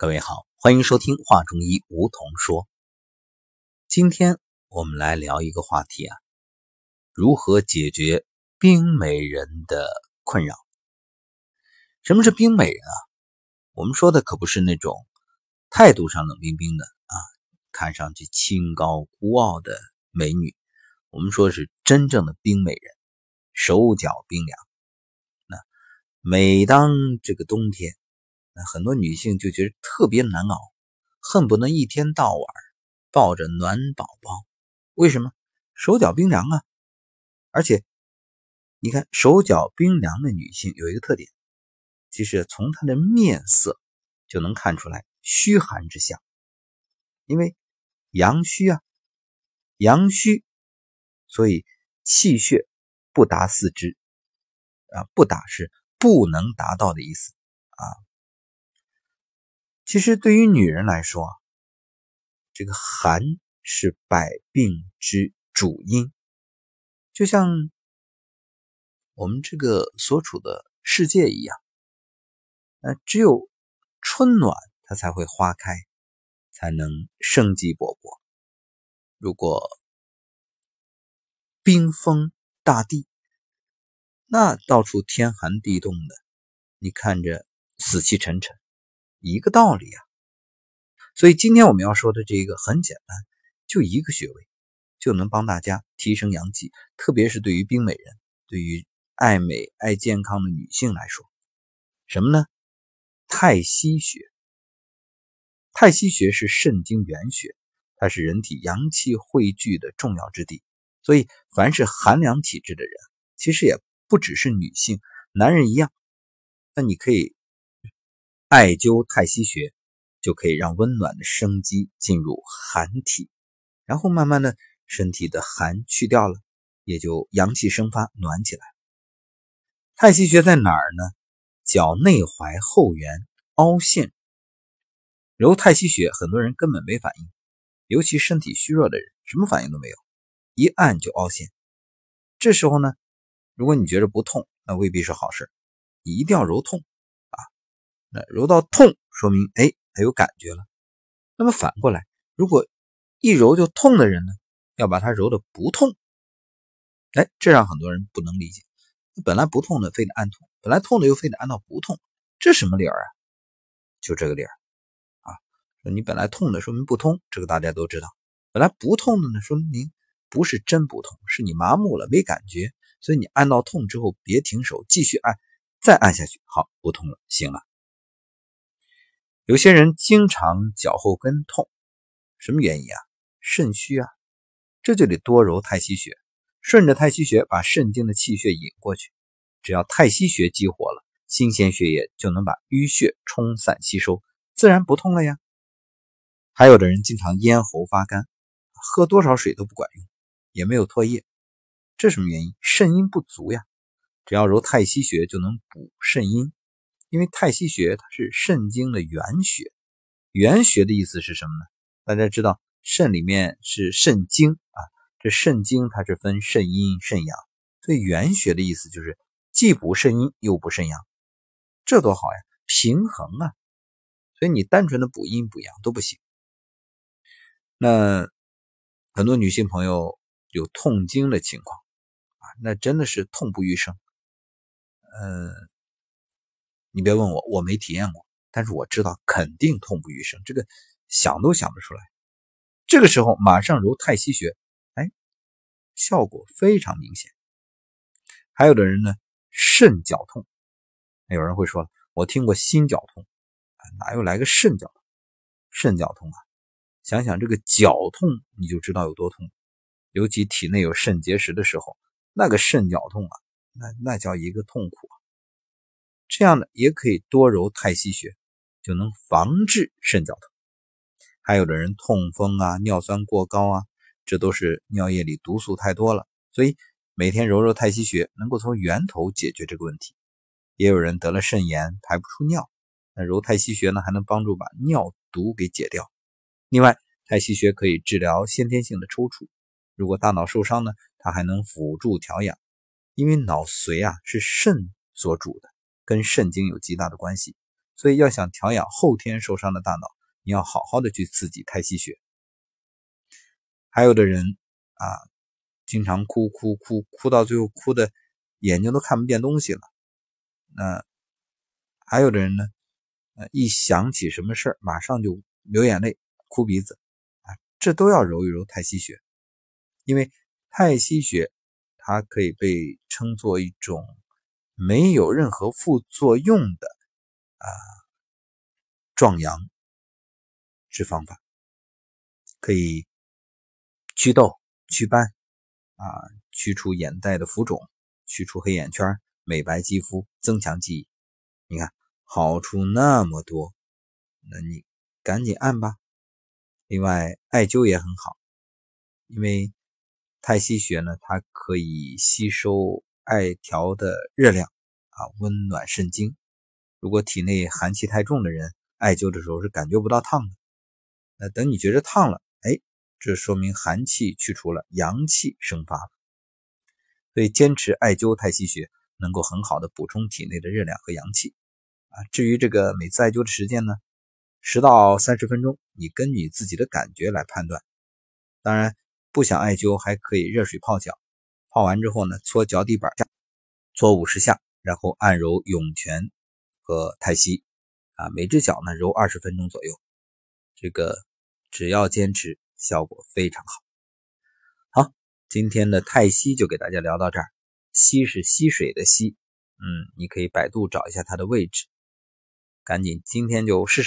各位好，欢迎收听《话中医》，梧桐说。今天我们来聊一个话题啊，如何解决冰美人的困扰？什么是冰美人啊？我们说的可不是那种态度上冷冰冰的啊，看上去清高孤傲的美女。我们说是真正的冰美人，手脚冰凉。那每当这个冬天。很多女性就觉得特别难熬，恨不能一天到晚抱着暖宝宝。为什么？手脚冰凉啊！而且，你看手脚冰凉的女性有一个特点，其实从她的面色就能看出来虚寒之象。因为阳虚啊，阳虚，所以气血不达四肢啊，不达是不能达到的意思啊。其实对于女人来说，这个寒是百病之主因，就像我们这个所处的世界一样，那只有春暖它才会花开，才能生机勃勃。如果冰封大地，那到处天寒地冻的，你看着死气沉沉。一个道理啊，所以今天我们要说的这个很简单，就一个穴位就能帮大家提升阳气，特别是对于冰美人、对于爱美爱健康的女性来说，什么呢？太溪穴。太溪穴是肾经原穴，它是人体阳气汇聚的重要之地，所以凡是寒凉体质的人，其实也不只是女性，男人一样。那你可以。艾灸太溪穴，就可以让温暖的生机进入寒体，然后慢慢的身体的寒去掉了，也就阳气生发，暖起来。太溪穴在哪儿呢？脚内踝后缘凹陷。揉太溪穴，很多人根本没反应，尤其身体虚弱的人，什么反应都没有，一按就凹陷。这时候呢，如果你觉得不痛，那未必是好事，你一定要揉痛。那揉到痛，说明哎，他有感觉了。那么反过来，如果一揉就痛的人呢，要把它揉的不痛。哎，这让很多人不能理解。本来不痛的，非得按痛；本来痛的，又非得按到不痛，这什么理儿啊？就这个理儿啊！你本来痛的，说明不通，这个大家都知道。本来不痛的呢，说明不是真不痛，是你麻木了，没感觉。所以你按到痛之后，别停手，继续按，再按下去，好，不痛了，行了。有些人经常脚后跟痛，什么原因啊？肾虚啊，这就得多揉太溪穴，顺着太溪穴把肾经的气血引过去。只要太溪穴激活了，新鲜血液就能把淤血冲散吸收，自然不痛了呀。还有的人经常咽喉发干，喝多少水都不管用，也没有唾液，这什么原因？肾阴不足呀。只要揉太溪穴就能补肾阴。因为太溪穴它是肾经的原穴，原穴的意思是什么呢？大家知道肾里面是肾经啊，这肾经它是分肾阴、肾阳，所以原穴的意思就是既补肾阴又补肾阳，这多好呀，平衡啊！所以你单纯的补阴补阳都不行。那很多女性朋友有痛经的情况啊，那真的是痛不欲生，嗯。你别问我，我没体验过，但是我知道肯定痛不欲生，这个想都想不出来。这个时候马上揉太溪穴，哎，效果非常明显。还有的人呢，肾绞痛，有人会说，我听过心绞痛，哪又来个肾绞痛？肾绞痛啊，想想这个绞痛，你就知道有多痛。尤其体内有肾结石的时候，那个肾绞痛啊，那那叫一个痛苦啊。这样的也可以多揉太溪穴，就能防治肾绞痛。还有的人痛风啊、尿酸过高啊，这都是尿液里毒素太多了。所以每天揉揉太溪穴，能够从源头解决这个问题。也有人得了肾炎排不出尿，那揉太溪穴呢，还能帮助把尿毒给解掉。另外，太溪穴可以治疗先天性的抽搐。如果大脑受伤呢，它还能辅助调养，因为脑髓啊是肾所主的。跟肾经有极大的关系，所以要想调养后天受伤的大脑，你要好好的去刺激太溪穴。还有的人啊，经常哭哭哭哭到最后哭的眼睛都看不见东西了。那还有的人呢，呃，一想起什么事儿，马上就流眼泪、哭鼻子啊，这都要揉一揉太溪穴，因为太溪穴它可以被称作一种没有任何副作用的啊壮阳之方法，可以。祛痘、祛斑，啊，去除眼袋的浮肿，去除黑眼圈，美白肌肤，增强记忆。你看，好处那么多，那你赶紧按吧。另外，艾灸也很好，因为太溪穴呢，它可以吸收艾条的热量，啊，温暖肾经。如果体内寒气太重的人，艾灸的时候是感觉不到烫的。那等你觉着烫了，哎。这说明寒气去除了，阳气生发了，所以坚持艾灸太溪穴能够很好的补充体内的热量和阳气啊。至于这个每次艾灸的时间呢，十到三十分钟，你根据自己的感觉来判断。当然，不想艾灸还可以热水泡脚，泡完之后呢，搓脚底板下，搓五十下，然后按揉涌泉和太溪啊，每只脚呢揉二十分钟左右。这个只要坚持。效果非常好。好，今天的太溪就给大家聊到这儿。溪是溪水的溪，嗯，你可以百度找一下它的位置。赶紧，今天就试试。